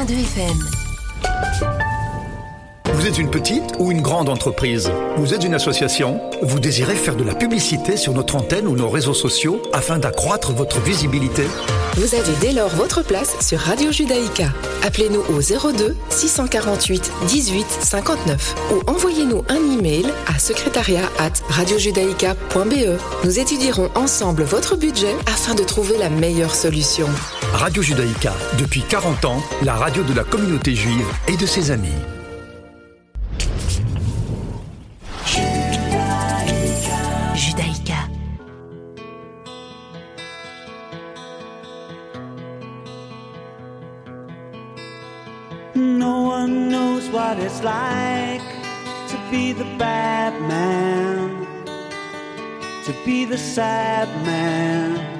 Judaïka 90.2 FM. Vous êtes une petite ou une grande entreprise? Vous êtes une association? Vous désirez faire de la publicité sur notre antenne ou nos réseaux sociaux afin d'accroître votre visibilité? Vous avez dès lors votre place sur Radio Judaïka. Appelez-nous au 02 648 18 59 ou envoyez-nous un email à secrétariat at radiojudaïka.be. Nous étudierons ensemble votre budget afin de trouver la meilleure solution. Radio Judaïka, depuis 40 ans, la radio de la communauté juive et de ses amis. Judaïka. No one knows what it's like to be the bad man, to be the sad man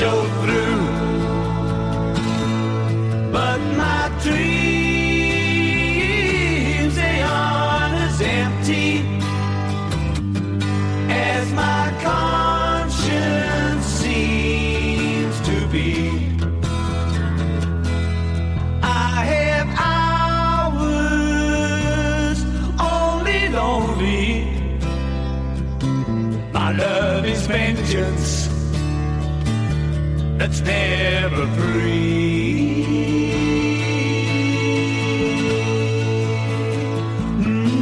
show through. But my dreams, they aren't as empty as my conscience seems to be. I have hours only lonely. My love is vengeance that's never free. Mm.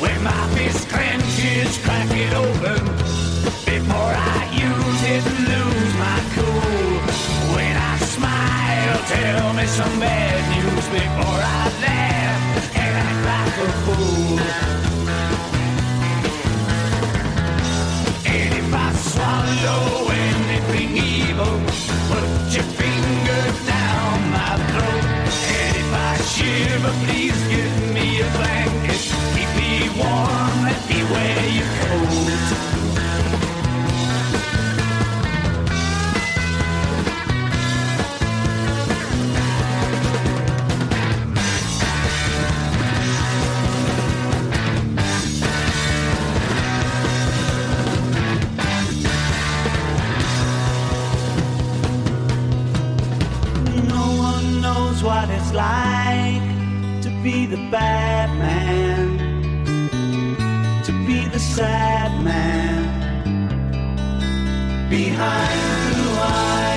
When my fist clenches, crack it open before I use it and lose my cool. When I smile, tell me some bad news before I laugh And if I swallow anything evil, put your finger down my throat. And if I shiver, please give me a blanket. Keep me warm, let me wear your coat. Bad man, to be the sad man behind blue eyes.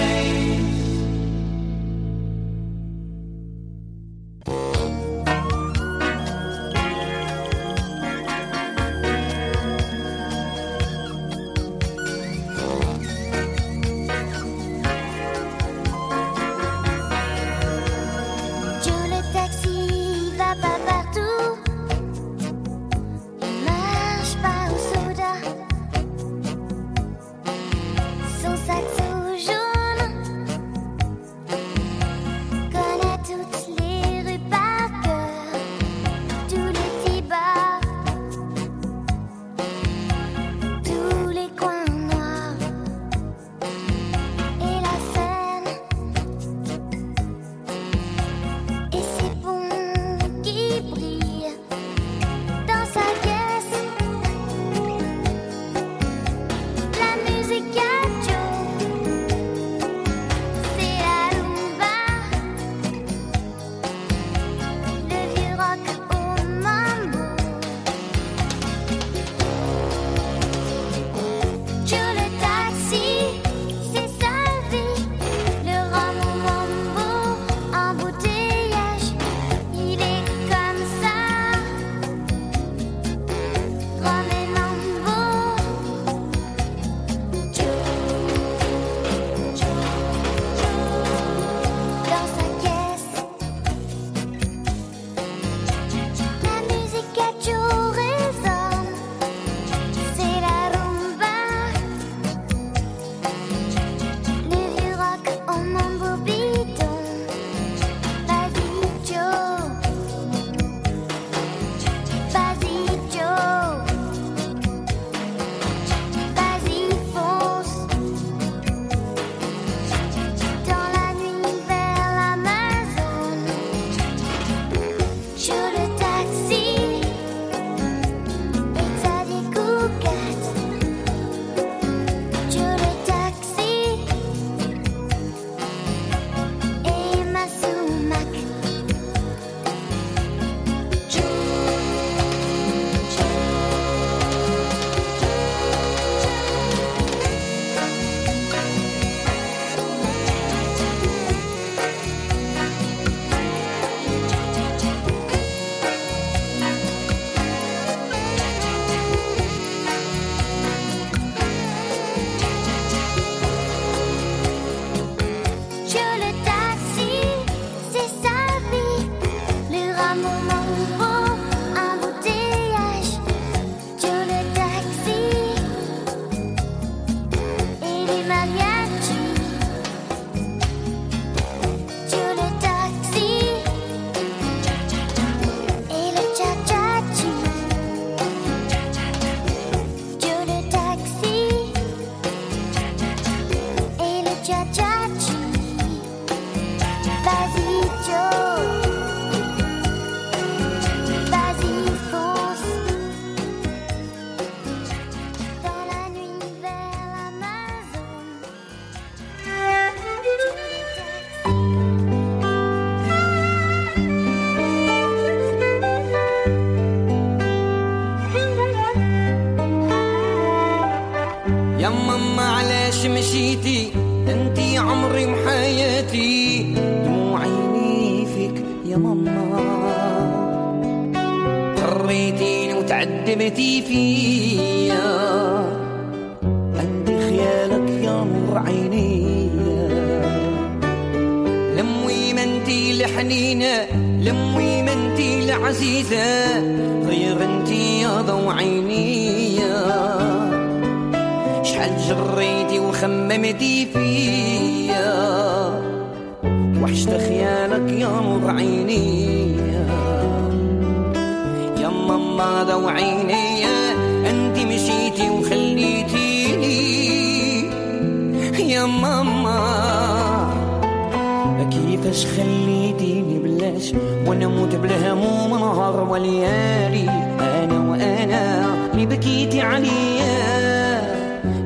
عيني عليا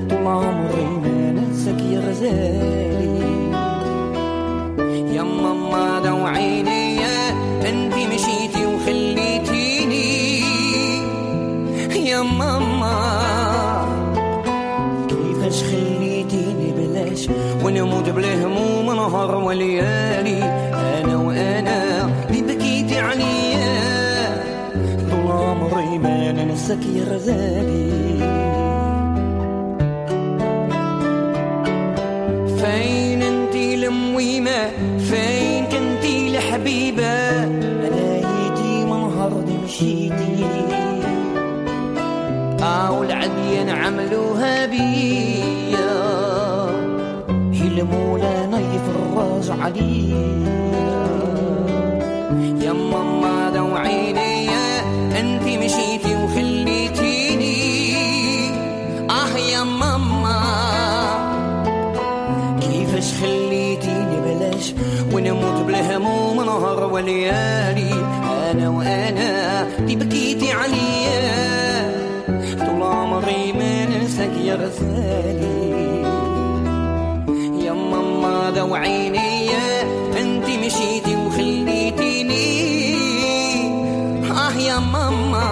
طول عمري ما ننساك يا غزالي. يا ماما دو عيني انت مشيتي وخليتيني. يا ماما كيفاش خليتيني بلاش ونموت بالهموم نهار وليالي. نفسك يا غزالي فين انتي لمويمة؟ فين كنتي لحبيبة؟ أنا جيتي منهار مشيتي. أو العديان عملوها بيا. هي المولانا يفرج عليا. يما النهر وليالي أنا وأنا دي بكيتي عليا. طول عمري ما ننساك يا رسالي يا ماما ضو عينيا أنت مشيتي وخليتيني. آه يا ماما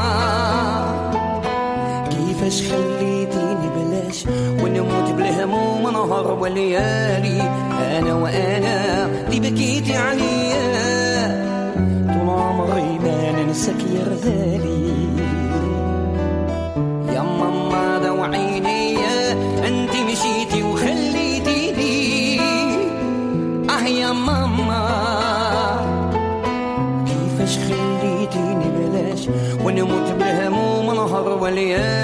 كيفاش خليتيني بلاش؟ ونموت بالهموم نهار وليالي. أنا وأنا دي بكيتي عليا. راسك يرذالي يا ماما ضو عيني أنت مشيتي وخليتيني. أه يا ماما كيفاش خليتيني بلاش؟ ونموت بالهموم نهار وليالي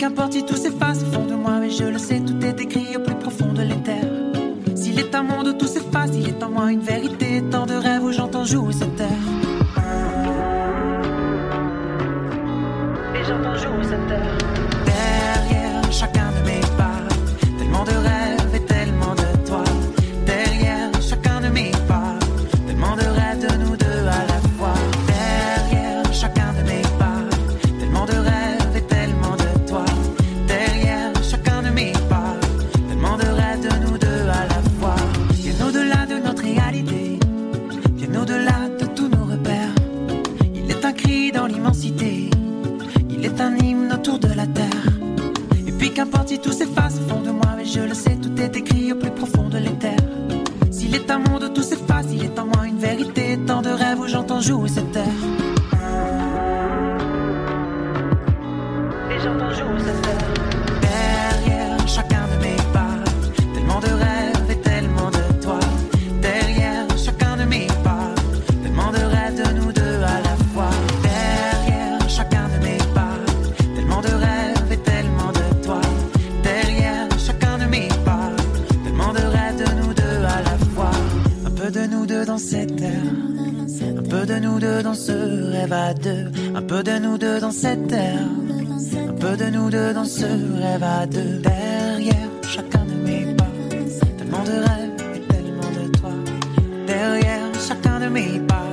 qu'importe si tout s'efface au fond de moi, mais je le sais tout. Un peu de nous deux dans cette terre. Un peu de nous deux dans ce rêve à deux. Derrière chacun de mes pas, tellement de rêves et tellement de toi. Derrière chacun de mes pas,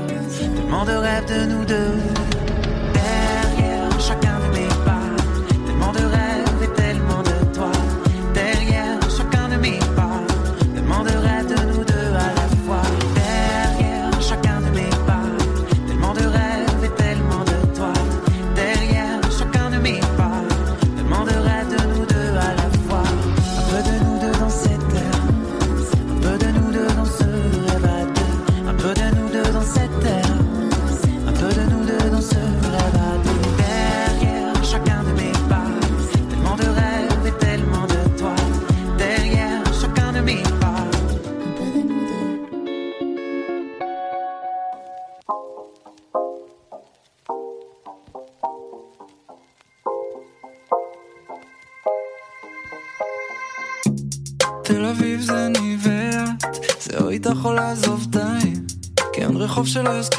tellement de rêves de nous deux. Let's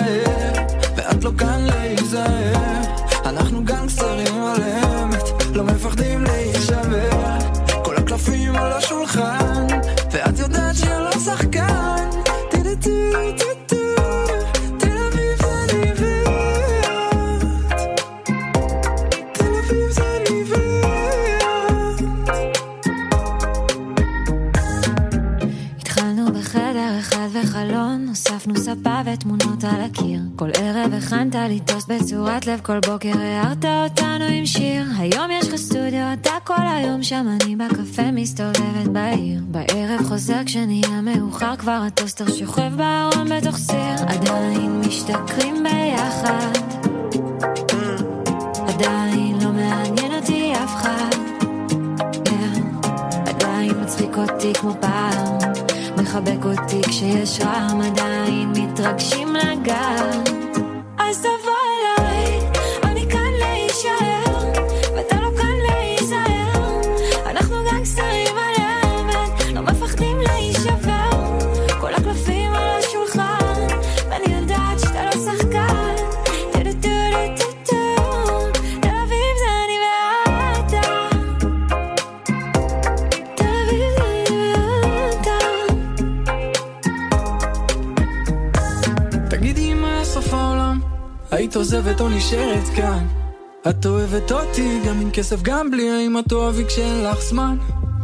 להישאר, ואת לא כאן להיזהר. אנחנו גנגסטרים על אמת, לא מפחדים להישבר. כל הקלפים על השולחן, ספה ותמונות על הקיר. כל ערב הכנת לי טוסט בצורת לב, כל בוקר הערת אותנו עם שיר. היום יש לך סטודיו, אתה כל היום שם, אני בקפה מסתובבת בעיר. בערב חוזר כשנהיה מאוחר, כבר הטוסטר שוכב בארון בתוך סיר. עדיין משתכרים ביחד, עדיין לא מעניין אותי אף אחד. כן, עדיין מצחיק אותי כמו פעם, מחבק אותי כשיש רעם, עדיין מתרגשים לגעת. היית עוזבת או נשארת כאן? את אוהבת אותי גם עם כסף גם בלי, האם את אוהבי כשאין לך זמן?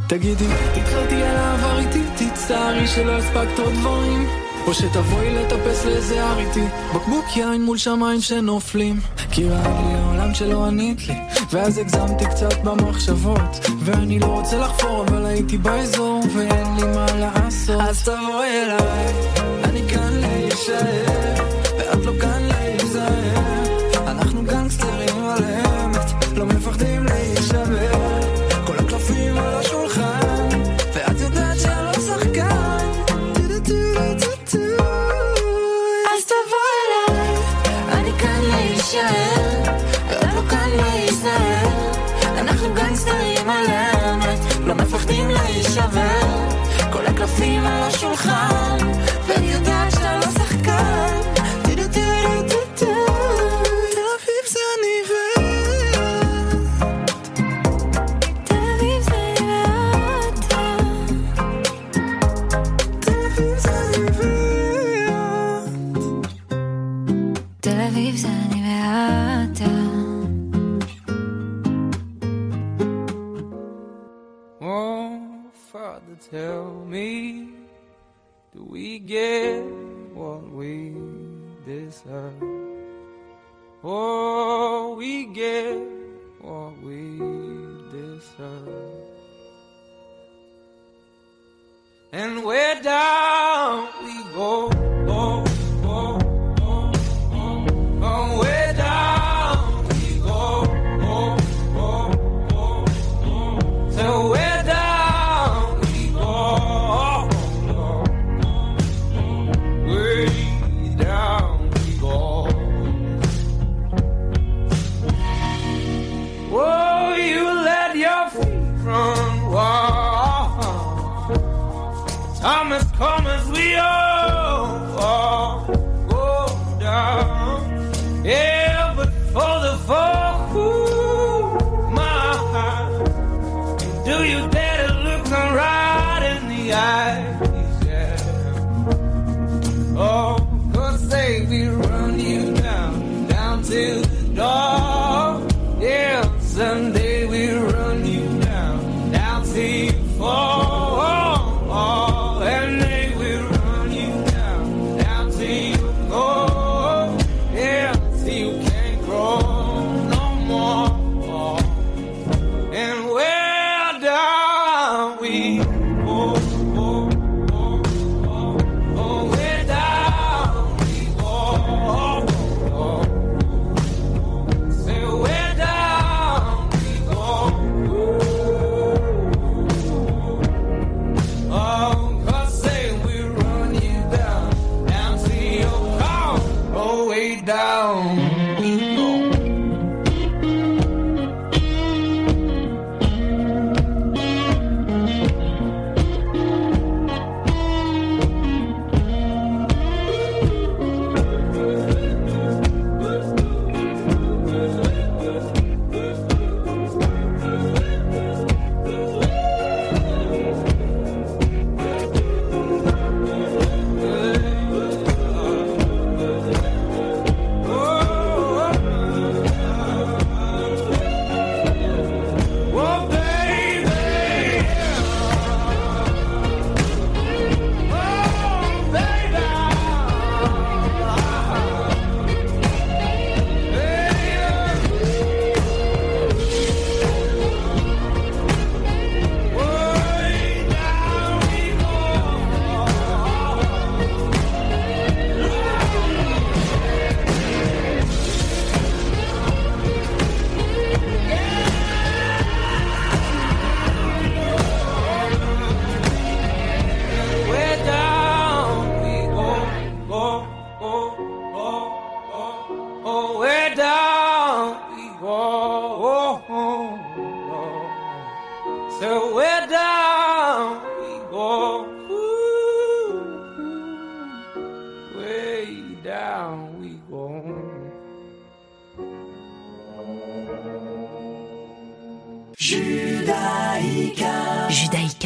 תגידי, תתחרתי על העבר איתי, תצטערי שלא הספקת עוד דברים או שתבואי לטפס לאיזה הר איתי בקבוק יין מול שמיים שנופלים כי רעד לי העולם שלא ענית לי ואז הגזמתי קצת במחשבות ואני לא רוצה לחפור אבל הייתי באזור ואין לי מה לעשות אז תבואי אליי, אני כאן להישאר ואת לא כאן להיזהר לא מפחדים So we're down we go. Ooh, way down we go. Judaïka. Judaïka.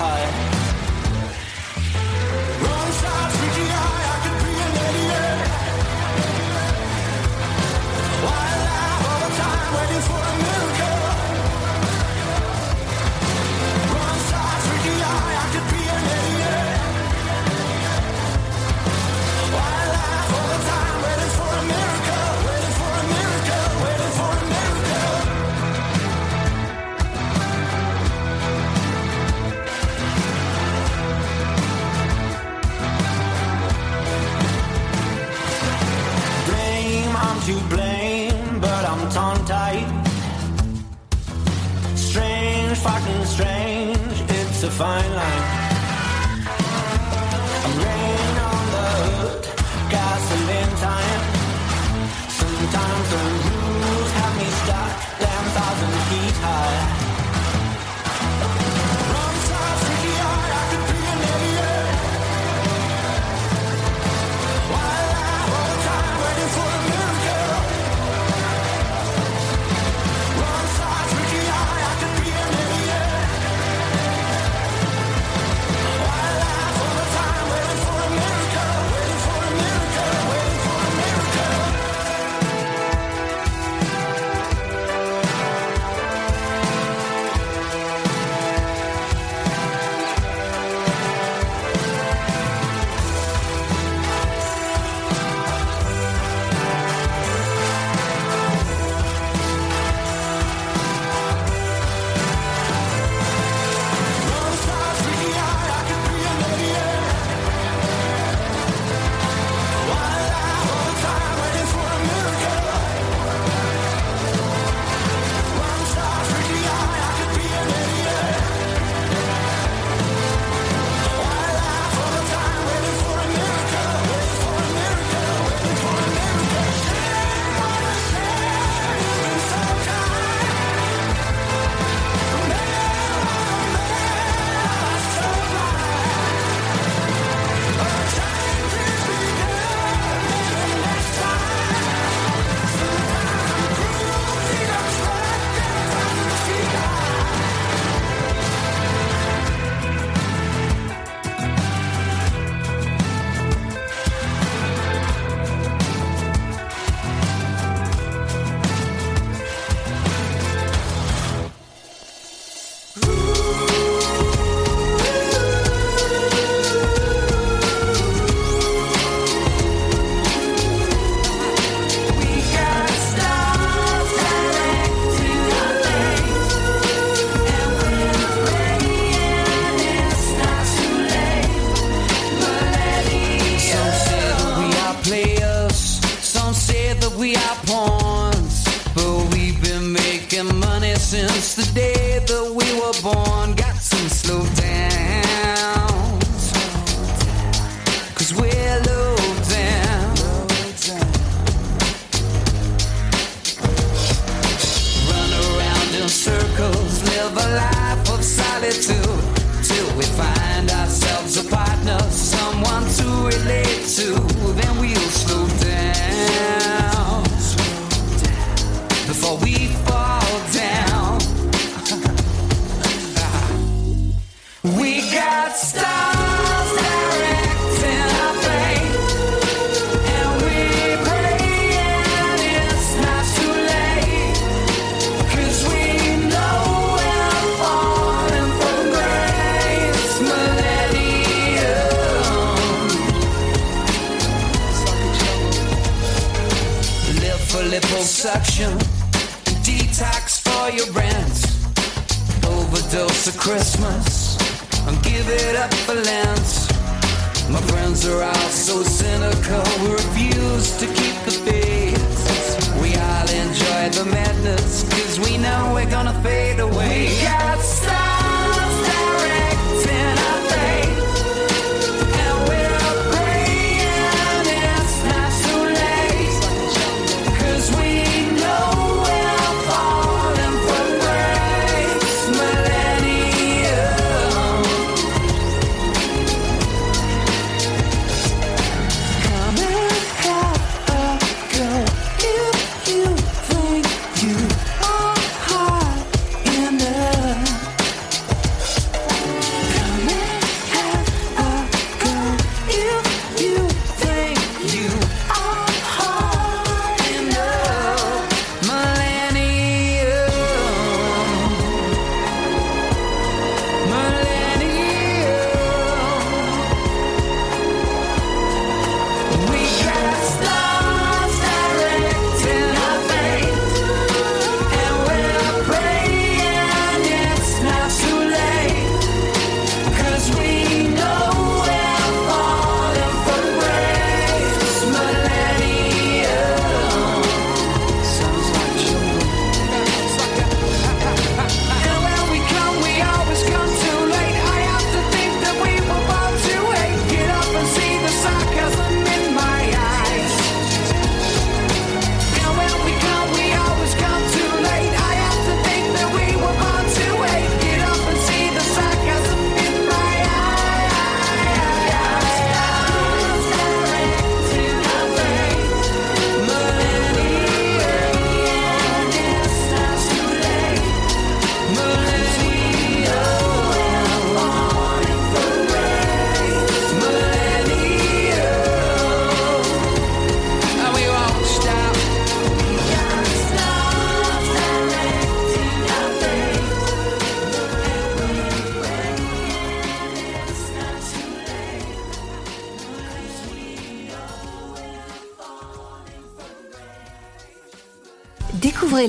Hi. find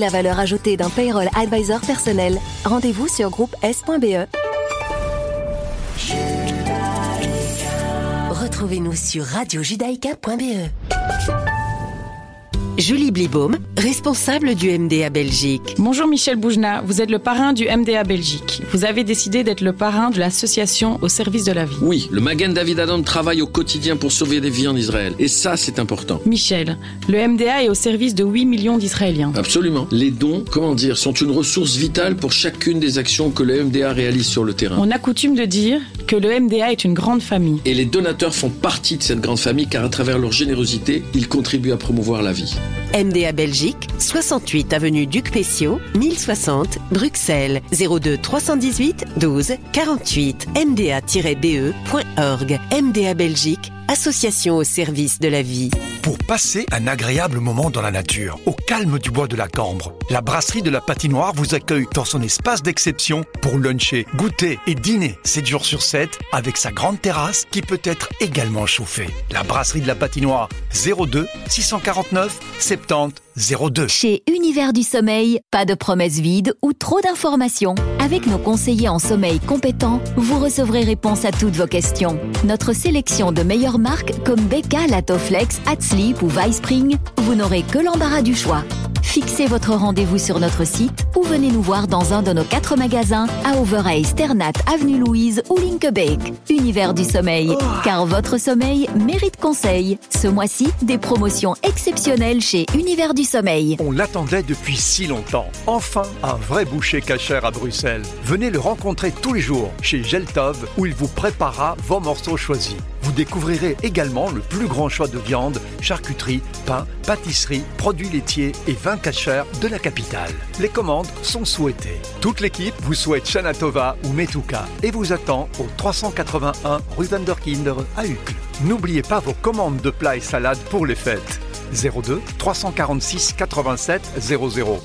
la valeur ajoutée d'un payroll advisor personnel. Rendez-vous sur groupe S.be. Retrouvez-nous sur radiojudaïka.be. Julie Blibaum, responsable du MDA Belgique. Bonjour Michel Boujna, vous êtes le parrain du MDA Belgique. Vous avez décidé d'être le parrain de l'association au service de la vie. Oui, le Magen David Adam travaille au quotidien pour sauver des vies en Israël. Et ça, c'est important. Michel, le MDA est au service de 8 millions d'Israéliens. Absolument. Les dons, comment dire, sont une ressource vitale pour chacune des actions que le MDA réalise sur le terrain. On a coutume de dire que le MDA est une grande famille. Et les donateurs font partie de cette grande famille car à travers leur générosité, ils contribuent à promouvoir la vie. MDA Belgique, 68 avenue Duc Pessiot, 1060 Bruxelles, 02 318 12 48 mda-be.org. MDA Belgique, association au service de la vie. Pour passer un agréable moment dans la nature, au calme du bois de la Cambre, la brasserie de la patinoire vous accueille dans son espace d'exception pour luncher, goûter et dîner 7 jours sur 7 avec sa grande terrasse qui peut être également chauffée. La brasserie de la patinoire 02 649 70 02. Chez Univers du Sommeil, pas de promesses vides ou trop d'informations. Avec nos conseillers en sommeil compétents, vous recevrez réponse à toutes vos questions. Notre sélection de meilleures marques comme Becca, Latoflex, Hatsleep ou Spring, vous n'aurez que l'embarras du choix. Fixez votre rendez-vous sur notre site ou venez nous voir dans un de nos quatre magasins à Overay, Sternat, Avenue Louise ou Linkebeek. Univers du sommeil, car votre sommeil mérite conseil. Ce mois-ci, des promotions exceptionnelles chez Univers du On l'attendait depuis si longtemps. Enfin, un vrai boucher cachère à Bruxelles. Venez le rencontrer tous les jours chez Geltov où il vous préparera vos morceaux choisis. Vous découvrirez également le plus grand choix de viande, charcuterie, pain, pâtisserie, produits laitiers et vins cachers de la capitale. Les commandes sont souhaitées. Toute l'équipe vous souhaite Shana Tova ou Metuka et vous attend au 381 rue Vanderkinder à Uccle. N'oubliez pas vos commandes de plats et salades pour les fêtes. 02 346 87 00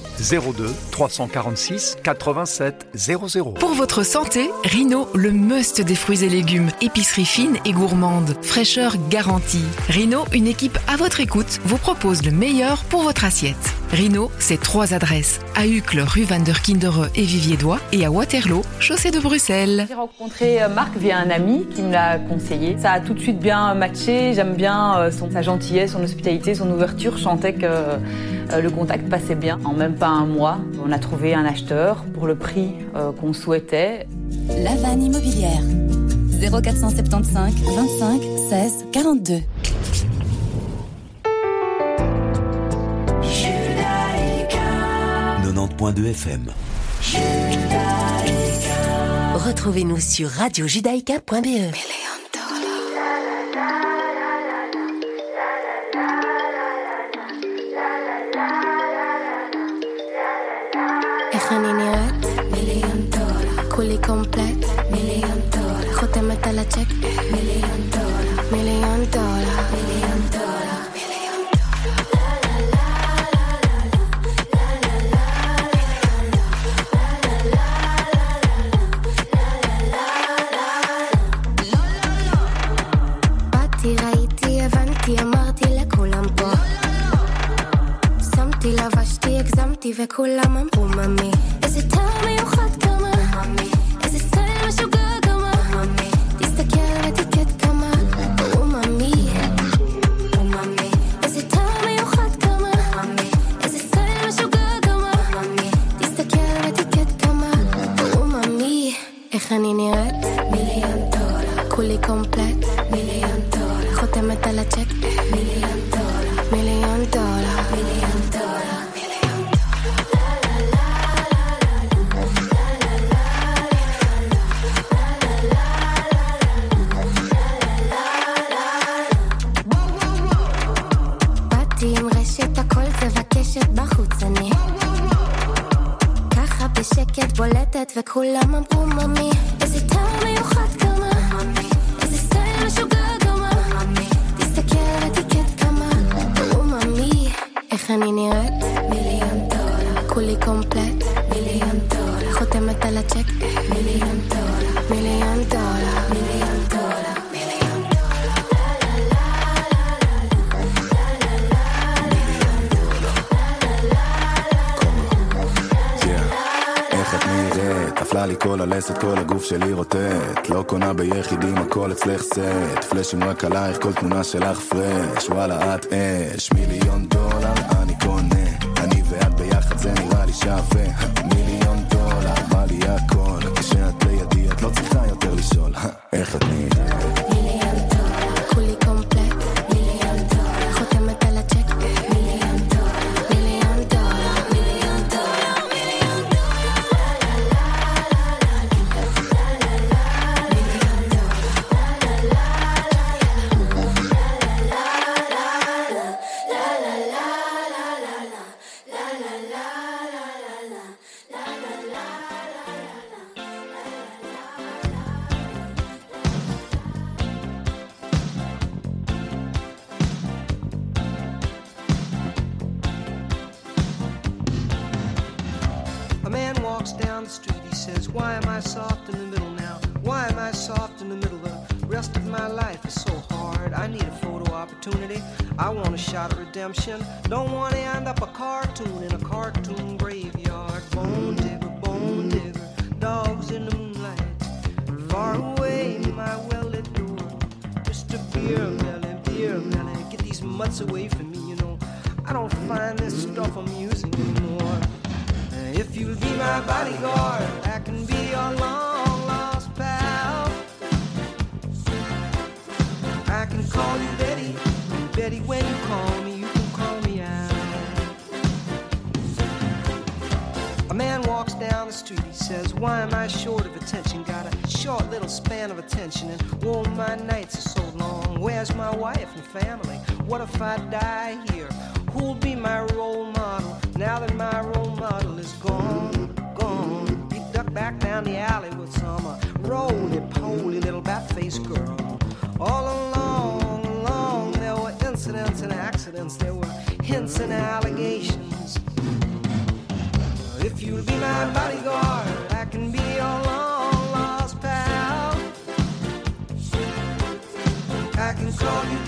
02 346 87 00. Pour votre santé, Rhino, le must des fruits et légumes. Épicerie fine et gourmande. Fraîcheur garantie. Rhino, une équipe à votre écoute, vous propose le meilleur pour votre assiette. Rhino, c'est trois adresses. À Uccle, rue Van der Kindere et Vivierdois et à Waterloo, chaussée de Bruxelles. J'ai rencontré euh, Marc via un ami qui me l'a conseillé. Ça a tout de suite bien matché. J'aime bien euh, son, sa gentillesse, son hospitalité, son ouverture. Je sentais que euh, le contact passait bien. En même pas un mois, on a trouvé un acheteur pour le prix euh, qu'on souhaitait. La vanne immobilière. 0475 25 16 42. 90.2 FM. Retrouvez-nous sur radiojudaïka.be. על הצ'ק? מיליון דולר. מיליון דולר. מיליון דולר. באתי, ראיתי, הבנתי, אמרתי לכולם פה. שמתי, לבשתי, הגזמתי, וכולם אמרו remember me. שלי רוטט לא קונה ביחידים, הכל אצלך סט. פלאשים רק עלייך, כל תמונה שלך פרש וואלה את אש. מיליון דולר אני קונה. אני ואת ביחד זה נראה לי שווה. מיליון דולר בא לי הכל. כשאת לידי את לא צריכה יותר לשאול. איך את נראית? Hints and allegations. If you'll be my bodyguard, I can be your long lost pal. I can call you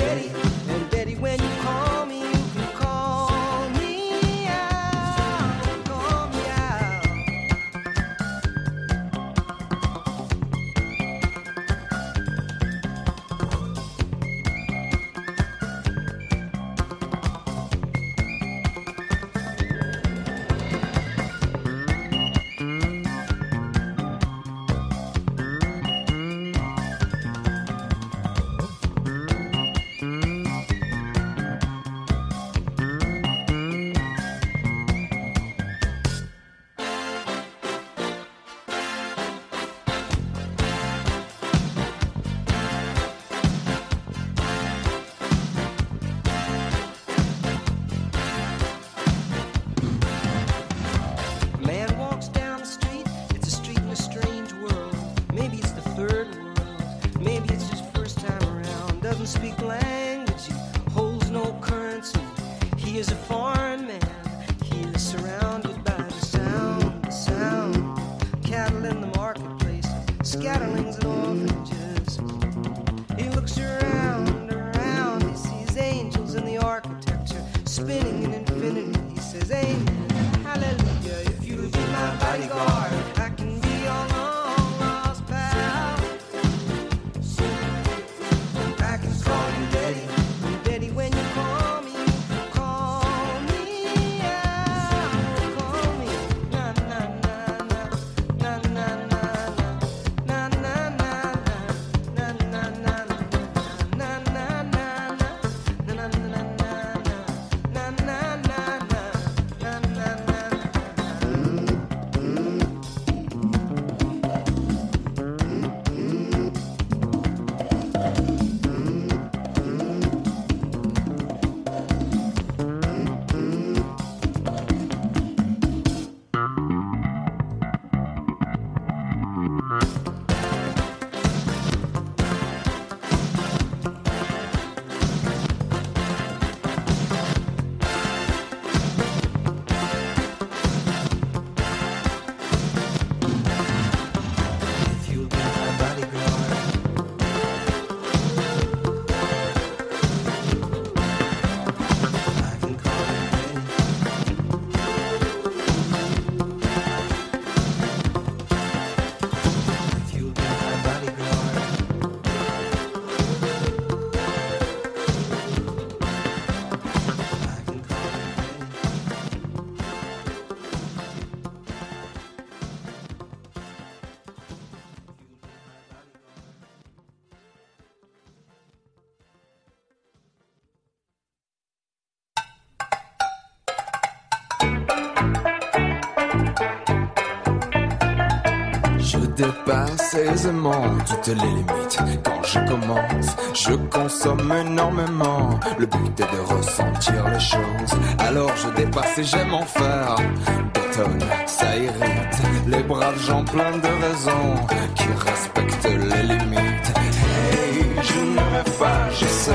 toutes les limites. Quand je commence, je consomme énormément. Le but est de ressentir les choses. Alors je dépasse et j'aime en faire. Bétonne, ça irrite. Les braves gens pleins de raisons qui respectent les limites. Hey, je ne pas, je sais.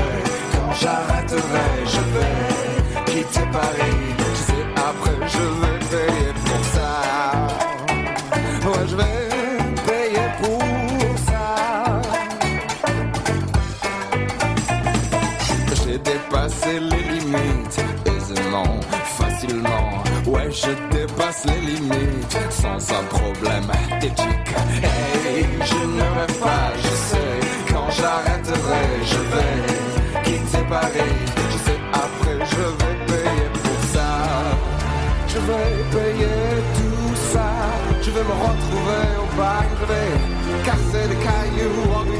Quand j'arrêterai, je vais quitter Paris. Les limites sans un problème d'éthique. Hey, je ne rêve pas, je sais. Quand j'arrêterai, je vais quitter Paris. Je sais, après, je vais payer pour ça. Je vais payer tout ça. Je vais me retrouver au bac, je vais casser des cailloux en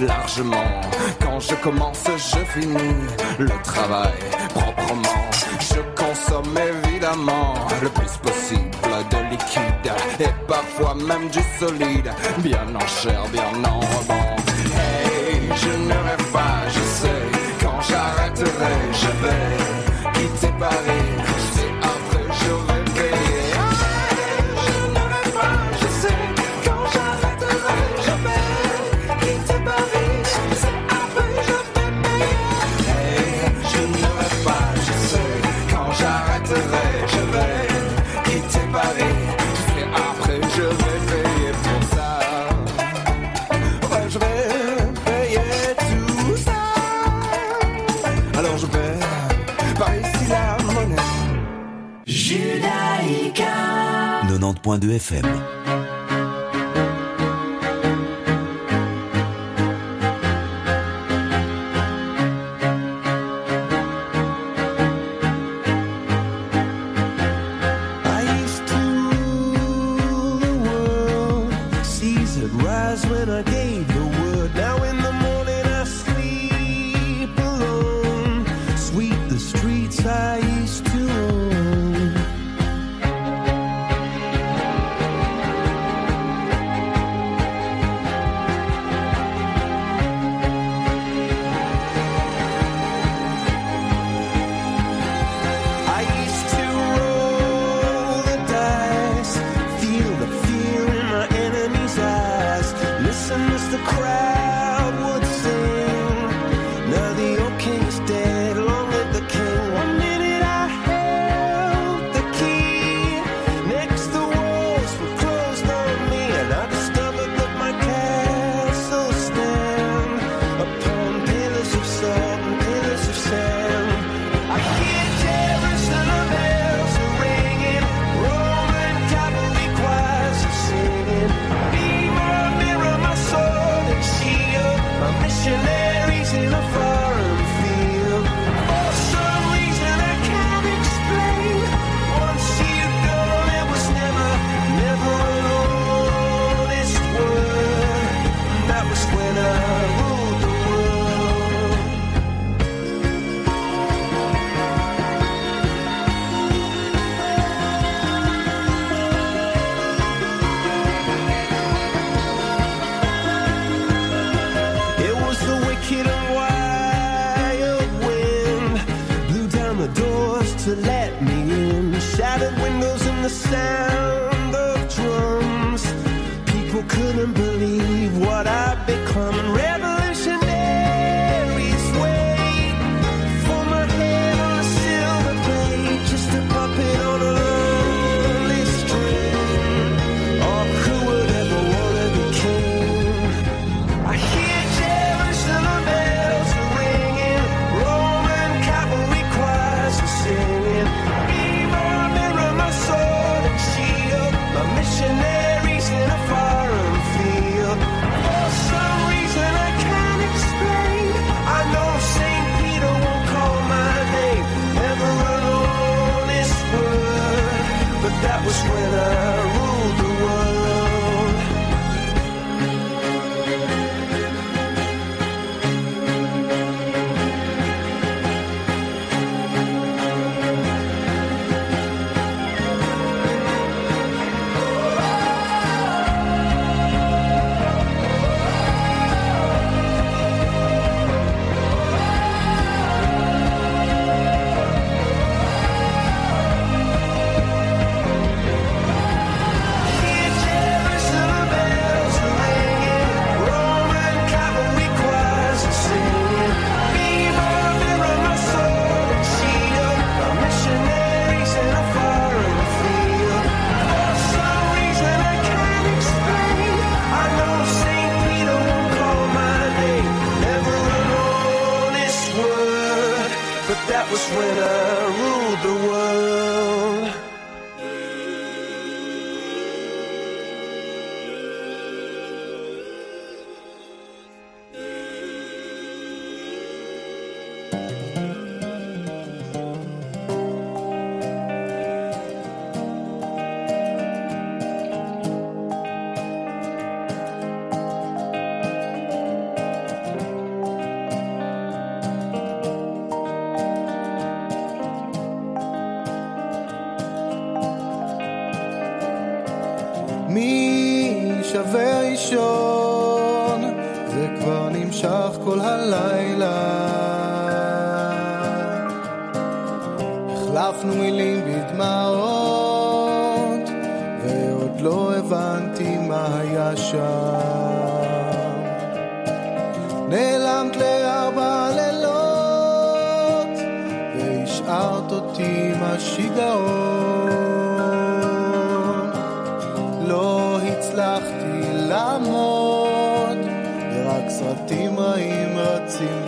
largement. Quand je commence, je finis le travail proprement. Je consomme évidemment le plus possible de liquide et parfois même du solide, bien en chair, bien en rebond. Hey, je ne pas, je sais. Quand j'arrêterai, je vais quitter Paris. 93.2 FM. נעלמת לארבע לילות, והשארת אותי עם השיגעון. לא הצלחתי לעמוד, ורק סרטים רעים רצים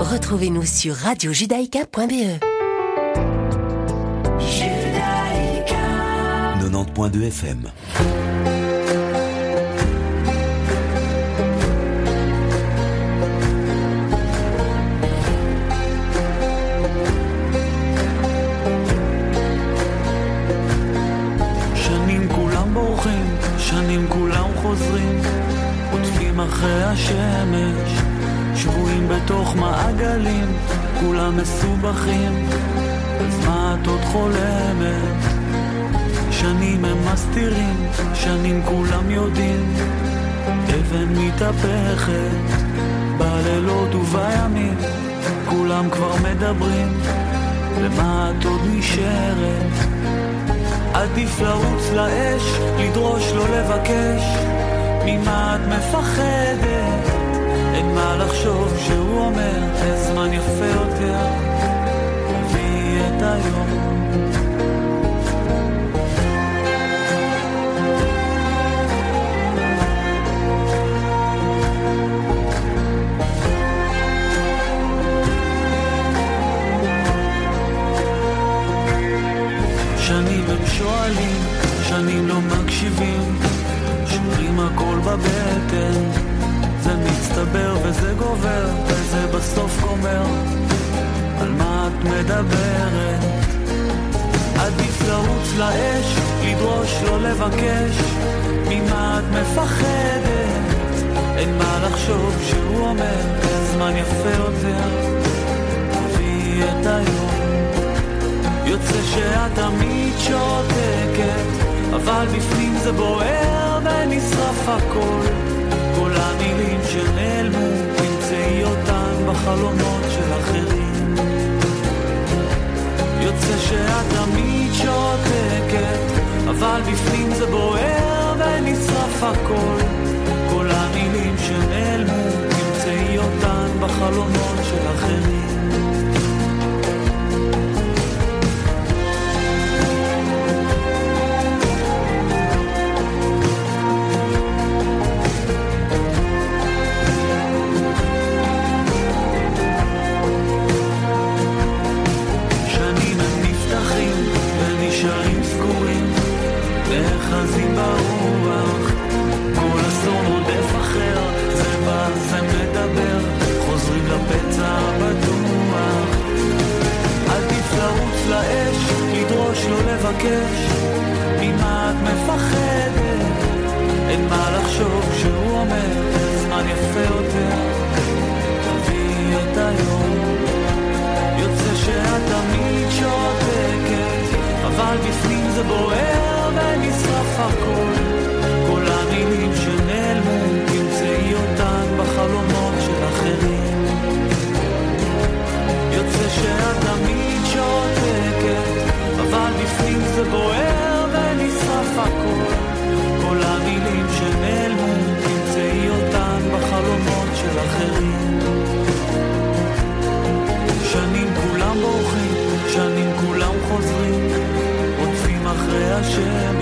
Retrouvez-nous sur radiojudaïka.be. 90.2 FM. אחרי השמש, שבויים בתוך מעגלים, כולם מסובכים, אז מה את עוד חולמת? שנים הם מסתירים, שנים כולם יודעים, אבן מתהפכת, בלילות ובימים, כולם כבר מדברים, למה את עוד נשארת? עדיף לרוץ לאש, לדרוש לא לבקש ממה את מפחדת? אין מה לחשוב שהוא אומר, אין זמן יפה יותר, תביאי את היום. שנים הם שואלים, שנים לא מקשיבים בבטן. זה מצטבר וזה גובר, וזה בסוף גומר. על מה את מדברת? עדיף לרוץ לאש, לדרוש, לא לבקש. ממה את מפחדת? אין מה לחשוב שהוא אומר, זמן יפה יותר. תביאי את היום. יוצא שאת תמיד שותקת, אבל בפנים זה בוער ונשרף הכל. כל המילים שנעלמו, תמצאי אותן בחלומות של אחרים. יוצא שאת תמיד שותקת, אבל בפנים זה בוער ונשרף הכל. כל המילים שנעלמו, תמצאי אותן בחלומות של אחרים. לבקש, ממה את מפחדת? אין מה לחשוב כשהוא אומר, זמן יפה יותר, תביאי את היום. יוצא שאת תמיד שותקת, אבל בפנים זה בוער ונשרף הכל. כל המילים שנעלמו, תמצאי אותן בחלומות של אחרים. יוצא שאת תמיד בפנים זה בוער ונשרף הכל. כל המילים שנעלמו, תמצאי אותן בחלומות של אחרים. שנים כולם בורחים, שנים כולם חוזרים, רודפים אחרי השמש.